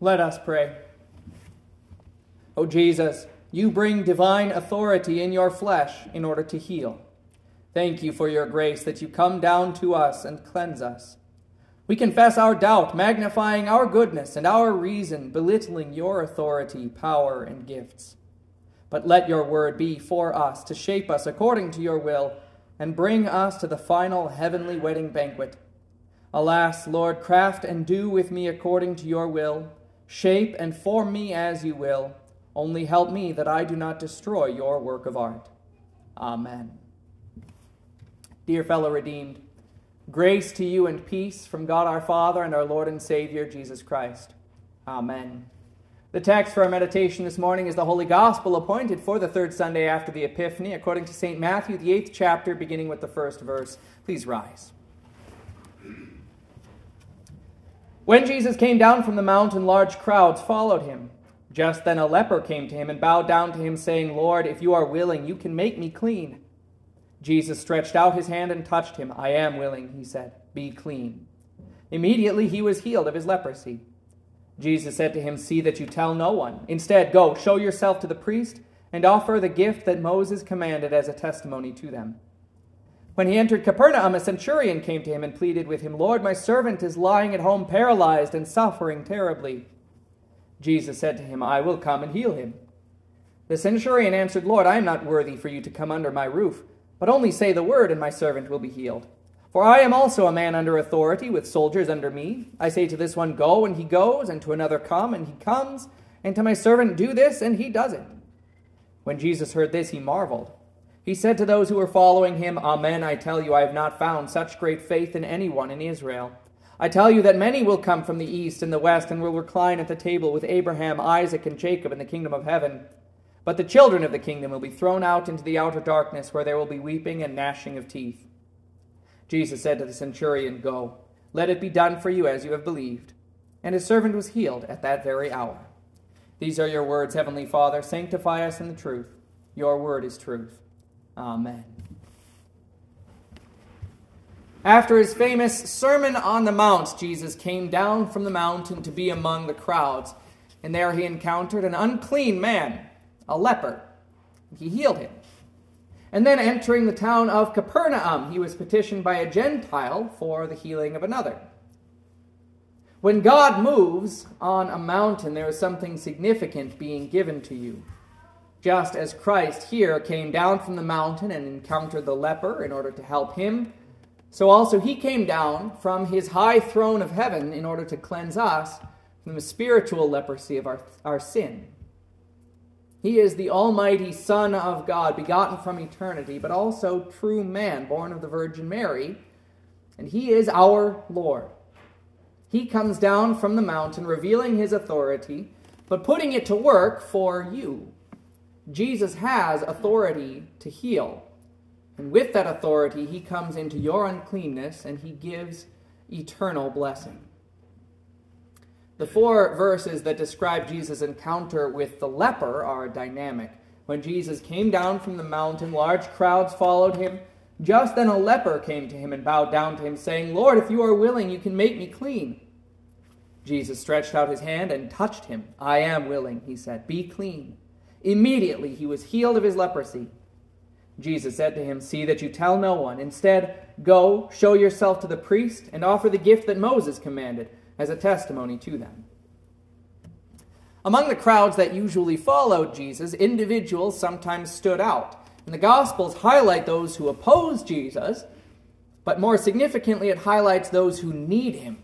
Let us pray. O Jesus, you bring divine authority in your flesh in order to heal. Thank you for your grace that you come down to us and cleanse us. We confess our doubt, magnifying our goodness and our reason, belittling your authority, power, and gifts. But let your word be for us to shape us according to your will and bring us to the final heavenly wedding banquet. Alas, Lord, craft and do with me according to your will Shape and form me as you will. Only help me that I do not destroy your work of art. Amen. Dear fellow redeemed, grace to you and peace from God our Father and our Lord and Savior Jesus Christ. Amen. The text for our meditation this morning is the Holy Gospel appointed for the third Sunday after the Epiphany, according to St. Matthew, the eighth chapter, beginning with the first verse. Please rise. When Jesus came down from the mountain, large crowds followed him. Just then a leper came to him and bowed down to him, saying, Lord, if you are willing, you can make me clean. Jesus stretched out his hand and touched him. I am willing, he said. Be clean. Immediately he was healed of his leprosy. Jesus said to him, See that you tell no one. Instead, go, show yourself to the priest, and offer the gift that Moses commanded as a testimony to them. When he entered Capernaum, a centurion came to him and pleaded with him, Lord, my servant is lying at home paralyzed and suffering terribly. Jesus said to him, I will come and heal him. The centurion answered, Lord, I am not worthy for you to come under my roof, but only say the word, and my servant will be healed. For I am also a man under authority, with soldiers under me. I say to this one, Go, and he goes, and to another, Come, and he comes, and to my servant, Do this, and he does it. When Jesus heard this, he marveled. He said to those who were following him, Amen, I tell you, I have not found such great faith in anyone in Israel. I tell you that many will come from the east and the west and will recline at the table with Abraham, Isaac, and Jacob in the kingdom of heaven. But the children of the kingdom will be thrown out into the outer darkness, where there will be weeping and gnashing of teeth. Jesus said to the centurion, Go, let it be done for you as you have believed. And his servant was healed at that very hour. These are your words, Heavenly Father. Sanctify us in the truth. Your word is truth. Amen. After his famous Sermon on the Mount, Jesus came down from the mountain to be among the crowds, and there he encountered an unclean man, a leper. He healed him. And then entering the town of Capernaum, he was petitioned by a Gentile for the healing of another. When God moves on a mountain, there is something significant being given to you. Just as Christ here came down from the mountain and encountered the leper in order to help him, so also he came down from his high throne of heaven in order to cleanse us from the spiritual leprosy of our, our sin. He is the Almighty Son of God, begotten from eternity, but also true man, born of the Virgin Mary, and he is our Lord. He comes down from the mountain, revealing his authority, but putting it to work for you Jesus has authority to heal. And with that authority, he comes into your uncleanness and he gives eternal blessing. The four verses that describe Jesus' encounter with the leper are dynamic. When Jesus came down from the mountain, large crowds followed him. Just then a leper came to him and bowed down to him, saying, Lord, if you are willing, you can make me clean. Jesus stretched out his hand and touched him. I am willing, he said. Be clean. Immediately he was healed of his leprosy. Jesus said to him, See that you tell no one. Instead, go, show yourself to the priest, and offer the gift that Moses commanded as a testimony to them. Among the crowds that usually followed Jesus, individuals sometimes stood out. And the Gospels highlight those who oppose Jesus, but more significantly, it highlights those who need him.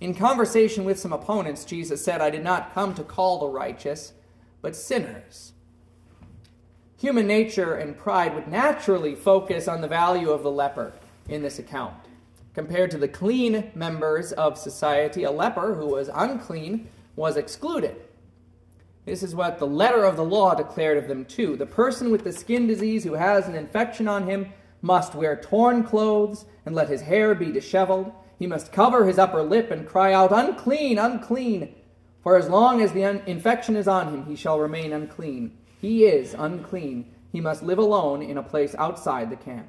In conversation with some opponents, Jesus said, I did not come to call the righteous, but sinners. Human nature and pride would naturally focus on the value of the leper in this account. Compared to the clean members of society, a leper who was unclean was excluded. This is what the letter of the law declared of them, too. The person with the skin disease who has an infection on him must wear torn clothes and let his hair be disheveled. He must cover his upper lip and cry out, Unclean, unclean, for as long as the un- infection is on him, he shall remain unclean. He is unclean. He must live alone in a place outside the camp.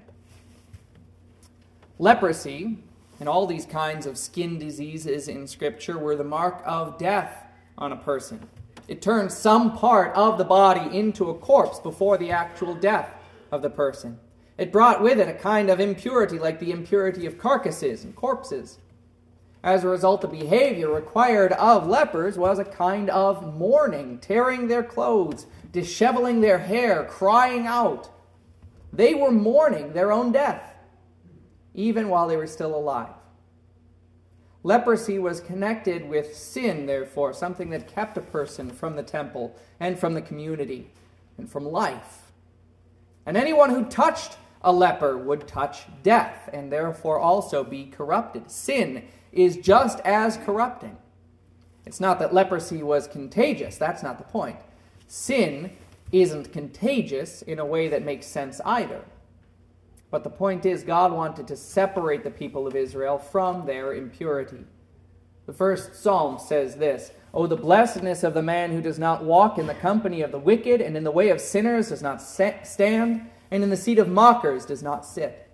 Leprosy And all these kinds of skin diseases in Scripture were the mark of death on a person. It turned some part of the body into a corpse before the actual death of the person. It brought with it a kind of impurity, like the impurity of carcasses and corpses. As a result, the behavior required of lepers was a kind of mourning, tearing their clothes, disheveling their hair, crying out. They were mourning their own death, even while they were still alive. Leprosy was connected with sin, therefore, something that kept a person from the temple and from the community and from life. And anyone who touched a leper would touch death and therefore also be corrupted. Sin is just as corrupting. It's not that leprosy was contagious, that's not the point. Sin isn't contagious in a way that makes sense either. But the point is, God wanted to separate the people of Israel from their impurity. The first psalm says this Oh, the blessedness of the man who does not walk in the company of the wicked, and in the way of sinners does not stand, and in the seat of mockers does not sit.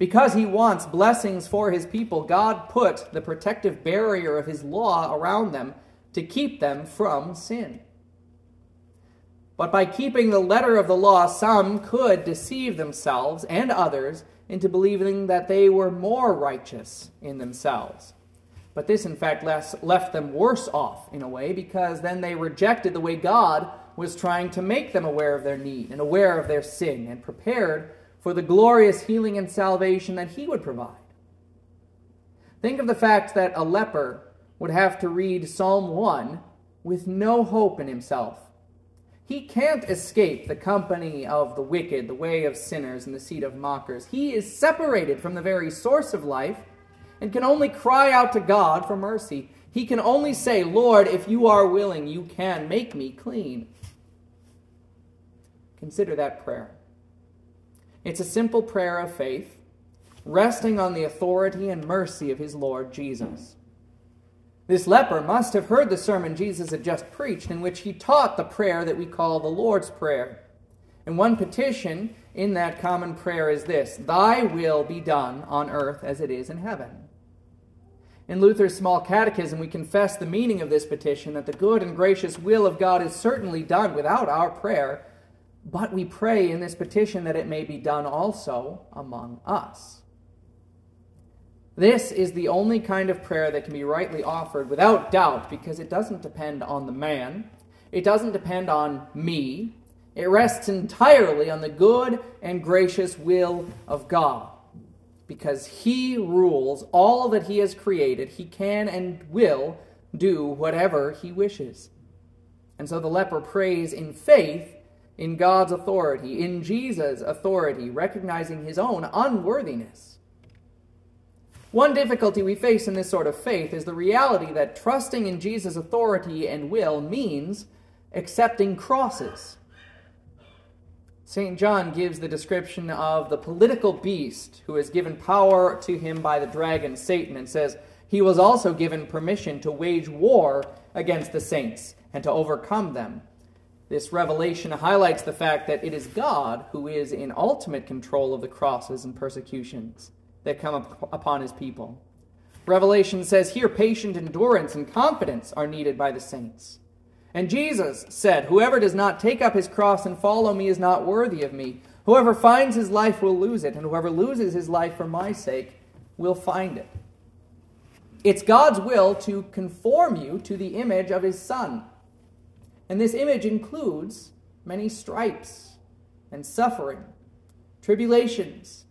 Because he wants blessings for his people, God put the protective barrier of his law around them to keep them from sin. But by keeping the letter of the law, some could deceive themselves and others into believing that they were more righteous in themselves. But this, in fact, left them worse off in a way because then they rejected the way God was trying to make them aware of their need and aware of their sin and prepared for the glorious healing and salvation that He would provide. Think of the fact that a leper would have to read Psalm 1 with no hope in himself he can't escape the company of the wicked, the way of sinners, and the seat of mockers. He is separated from the very source of life and can only cry out to God for mercy. He can only say, Lord, if you are willing, you can make me clean. Consider that prayer. It's a simple prayer of faith, resting on the authority and mercy of his Lord Jesus. This leper must have heard the sermon Jesus had just preached, in which he taught the prayer that we call the Lord's Prayer. And one petition in that common prayer is this Thy will be done on earth as it is in heaven. In Luther's Small Catechism, we confess the meaning of this petition that the good and gracious will of God is certainly done without our prayer, but we pray in this petition that it may be done also among us. This is the only kind of prayer that can be rightly offered without doubt because it doesn't depend on the man, it doesn't depend on me. It rests entirely on the good and gracious will of God. Because He rules all that He has created, He can and will do whatever He wishes. And so the leper prays in faith in God's authority, in Jesus' authority, recognizing his own unworthiness. One difficulty we face in this sort of faith is the reality that trusting in Jesus' authority and will means accepting crosses. St. John gives the description of the political beast who is given power to him by the dragon Satan and says, He was also given permission to wage war against the saints and to overcome them. This revelation highlights the fact that it is God who is in ultimate control of the crosses and persecutions that come up upon his people. Revelation says here patient endurance and confidence are needed by the saints. And Jesus said, Whoever does not take up his cross and follow me is not worthy of me. Whoever finds his life will lose it, and whoever loses his life for my sake will find it. It's God's will to conform you to the image of his Son. And this image includes many stripes and suffering, tribulations,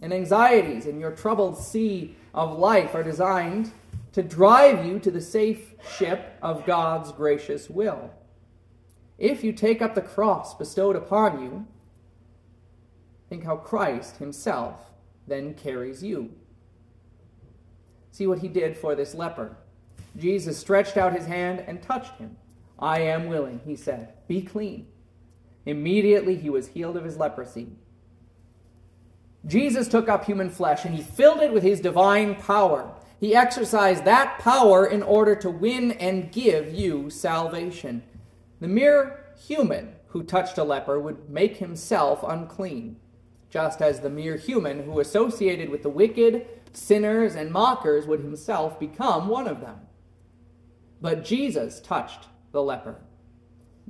and anxieties and your troubled sea of life are designed to drive you to the safe ship of God's gracious will. If you take up the cross bestowed upon you, think how Christ himself then carries you. See what he did for this leper. Jesus stretched out his hand and touched him. I am willing, he said. Be clean. Immediately he was healed of his leprosy. Jesus took up human flesh and he filled it with his divine power. He exercised that power in order to win and give you salvation. The mere human who touched a leper would make himself unclean, just as the mere human who associated with the wicked Sinners and mockers would himself become one of them. But Jesus touched the leper.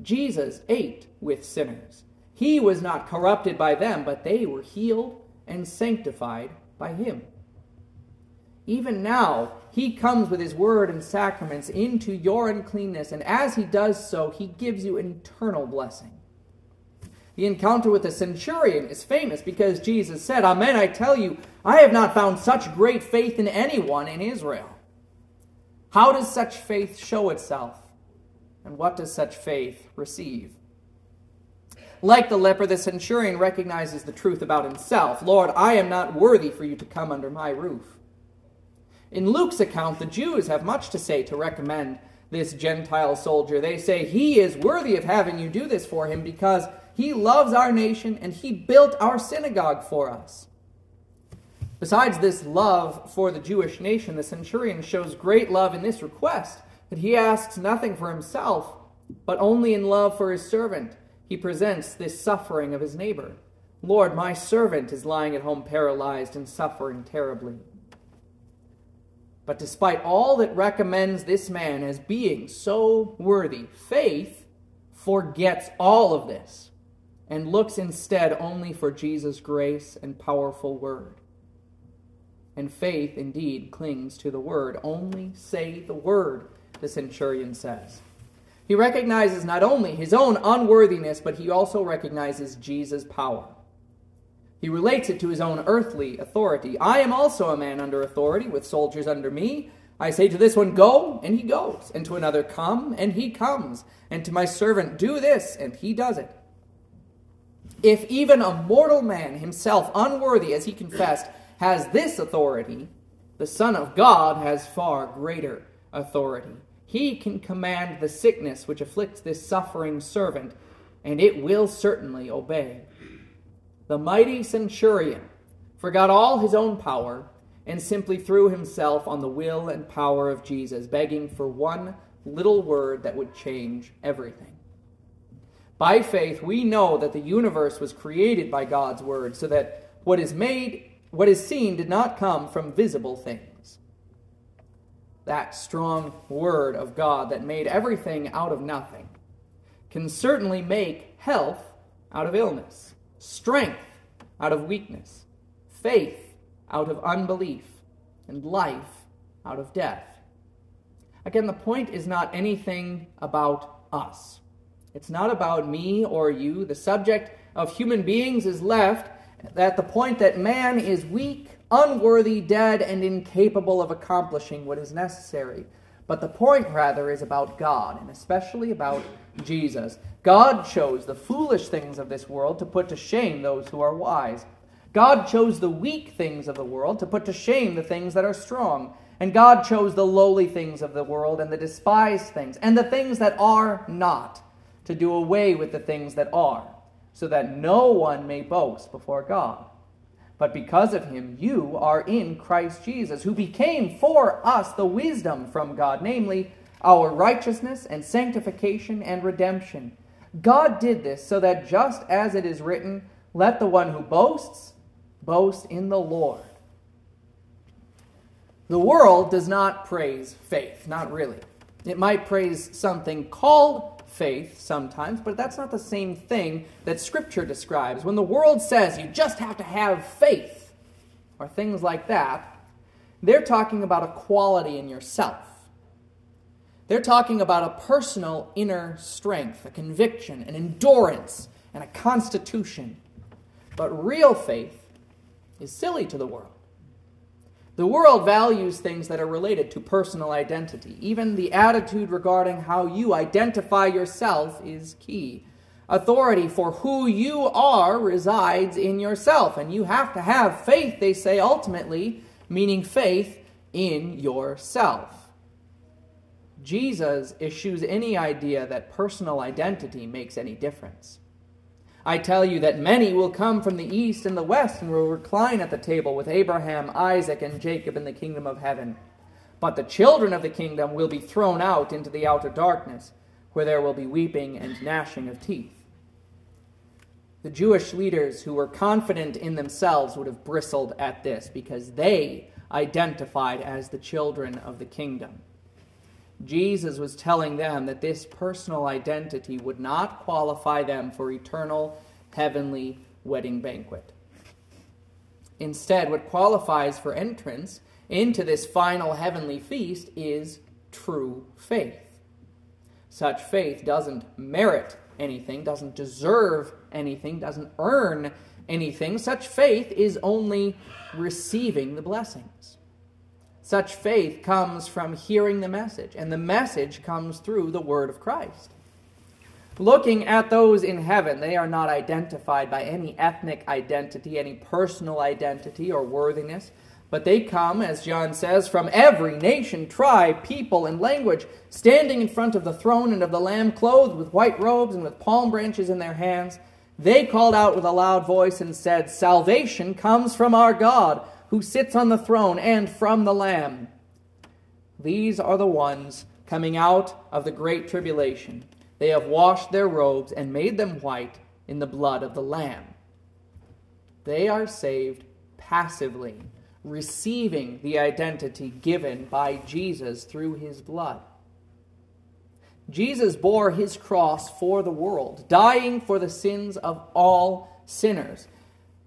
Jesus ate with sinners. He was not corrupted by them, but they were healed and sanctified by him. Even now, he comes with his word and sacraments into your uncleanness, and as he does so, he gives you eternal blessing. The encounter with the centurion is famous because Jesus said, Amen, I tell you, I have not found such great faith in anyone in Israel. How does such faith show itself? And what does such faith receive? Like the leper, the centurion recognizes the truth about himself Lord, I am not worthy for you to come under my roof. In Luke's account, the Jews have much to say to recommend this Gentile soldier. They say, He is worthy of having you do this for him because he loves our nation and he built our synagogue for us. Besides this love for the Jewish nation, the centurion shows great love in this request that he asks nothing for himself, but only in love for his servant. He presents this suffering of his neighbor. Lord, my servant is lying at home paralyzed and suffering terribly. But despite all that recommends this man as being so worthy, faith forgets all of this and looks instead only for Jesus' grace and powerful word. And faith indeed clings to the word. Only say the word, the centurion says. He recognizes not only his own unworthiness, but he also recognizes Jesus' power. He relates it to his own earthly authority. I am also a man under authority, with soldiers under me. I say to this one, Go, and he goes, and to another, Come, and he comes, and to my servant, Do this, and he does it. If even a mortal man, himself unworthy as he confessed, has this authority, the Son of God has far greater authority. He can command the sickness which afflicts this suffering servant, and it will certainly obey. The mighty centurion forgot all his own power and simply threw himself on the will and power of Jesus, begging for one little word that would change everything. By faith, we know that the universe was created by God's word, so that what is made, what is seen, did not come from visible things. That strong word of God that made everything out of nothing can certainly make health out of illness, strength out of weakness, faith out of unbelief, and life out of death. Again, the point is not anything about us. It's not about me or you. The subject of human beings is left at the point that man is weak, unworthy, dead, and incapable of accomplishing what is necessary. But the point, rather, is about God, and especially about Jesus. God chose the foolish things of this world to put to shame those who are wise. God chose the weak things of the world to put to shame the things that are strong. And God chose the lowly things of the world and the despised things and the things that are not to do away with the things that are, so that no one may boast before God. But because of him, you are in Christ Jesus, who became for us the wisdom from God, namely, our righteousness and sanctification and redemption. God did this so that just as it is written, let the one who boasts boast in the Lord. The world does not praise faith, not really. It might praise something called faith sometimes, but that's not the same thing that Scripture describes. When the world says you just have to have faith, or things like that, they're talking about a quality in yourself. They're talking about a personal inner strength, a conviction, an endurance, and a constitution. But real faith is silly to the world. The world values things that are related to personal identity. Even the attitude regarding how you identify yourself is key. Authority for who you are resides in yourself, and you have to have faith, they say, ultimately, meaning faith in yourself. Jesus eschews any idea that personal identity makes any difference. I tell you that many will come from the east and the west and will recline at the table with Abraham, Isaac, and Jacob in the kingdom of heaven. But the children of the kingdom will be thrown out into the outer darkness, where there will be weeping and gnashing of teeth. The Jewish leaders who were confident in themselves would have bristled at this because they identified as the children of the kingdom. Jesus was telling them that this personal identity would not qualify them for eternal heavenly wedding banquet. Instead, what qualifies for entrance into this final heavenly feast is true faith. Such faith doesn't merit anything, doesn't deserve anything, doesn't earn anything. Such faith is only receiving the blessings. Such faith comes from hearing the message, and the message comes through the word of Christ. Looking at those in heaven, they are not identified by any ethnic identity, any personal identity or worthiness, but they come, as John says, from every nation, tribe, people, and language, standing in front of the throne and of the Lamb, clothed with white robes and with palm branches in their hands. They called out with a loud voice and said, Salvation comes from our God who sits on the throne, and from the Lamb. These are the ones coming out of the great tribulation. They have washed their robes and made them white in the blood of the Lamb. They are saved passively, receiving the identity given by Jesus through his blood. Jesus bore his cross for the world, dying for the sins of all sinners.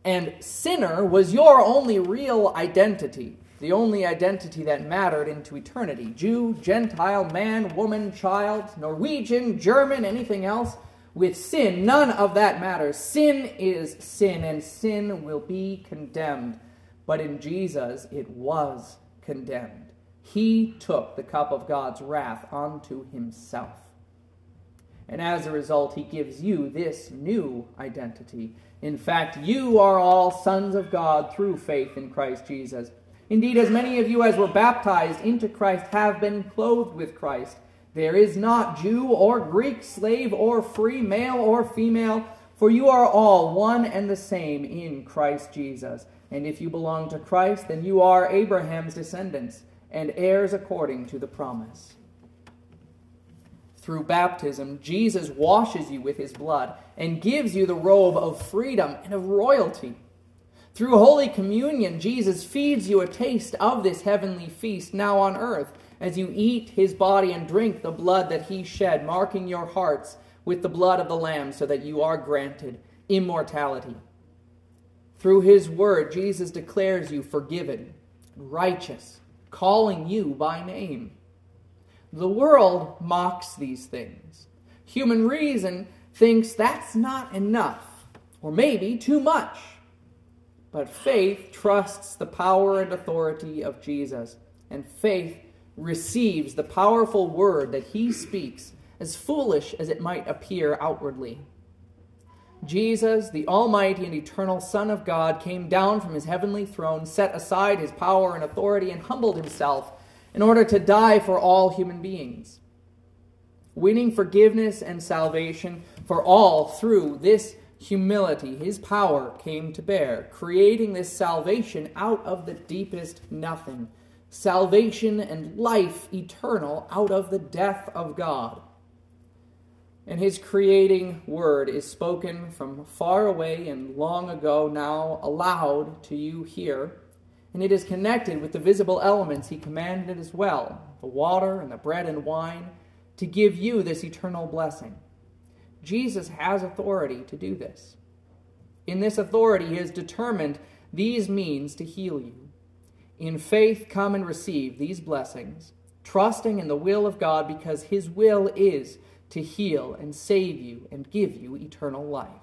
And sinner was your only real identity, the only identity that mattered into eternity. Jew, Gentile, man, woman, child, Norwegian, German, anything else. With sin, none of that matters. Sin is sin, and sin will be condemned. But in Jesus, it was condemned. He took the cup of God's wrath onto himself. And as a result, he gives you this new identity. In fact, you are all sons of God through faith in Christ Jesus. Indeed, as many of you as were baptized into Christ have been clothed with Christ. There is not Jew or Greek, slave or free, male or female, for you are all one and the same in Christ Jesus. And if you belong to Christ, then you are Abraham's descendants and heirs according to the promise through baptism, Jesus washes you with his blood and gives you the robe of freedom and of royalty. Through Holy Communion, Jesus feeds you a taste of this heavenly feast now on earth as you eat his body and drink the blood that he shed, marking your hearts with the blood of the Lamb so that you are granted immortality. Through his word, Jesus declares you forgiven, righteous, calling you by name. The world mocks these things. Human reason thinks that's not enough, or maybe too much. But faith trusts the power and authority of Jesus, and faith receives the powerful word that he speaks, as foolish as it might appear outwardly. Jesus, the Almighty and eternal Son of God, came down from his heavenly throne, set aside his power and authority, and humbled himself in order to die for all human beings, winning forgiveness and salvation for all through this humility. His power came to bear, creating this salvation out of the deepest nothing, salvation and life eternal out of the death of God. And his creating word is spoken from far away and long ago, now aloud to you here and it is connected with the visible elements he commanded as well the water and the bread and wine to give you this eternal blessing. Jesus has authority to do this. In this authority, he has determined these means to heal you. In faith, come and receive these blessings, trusting in the will of God because his will is to heal and save you and give you eternal life.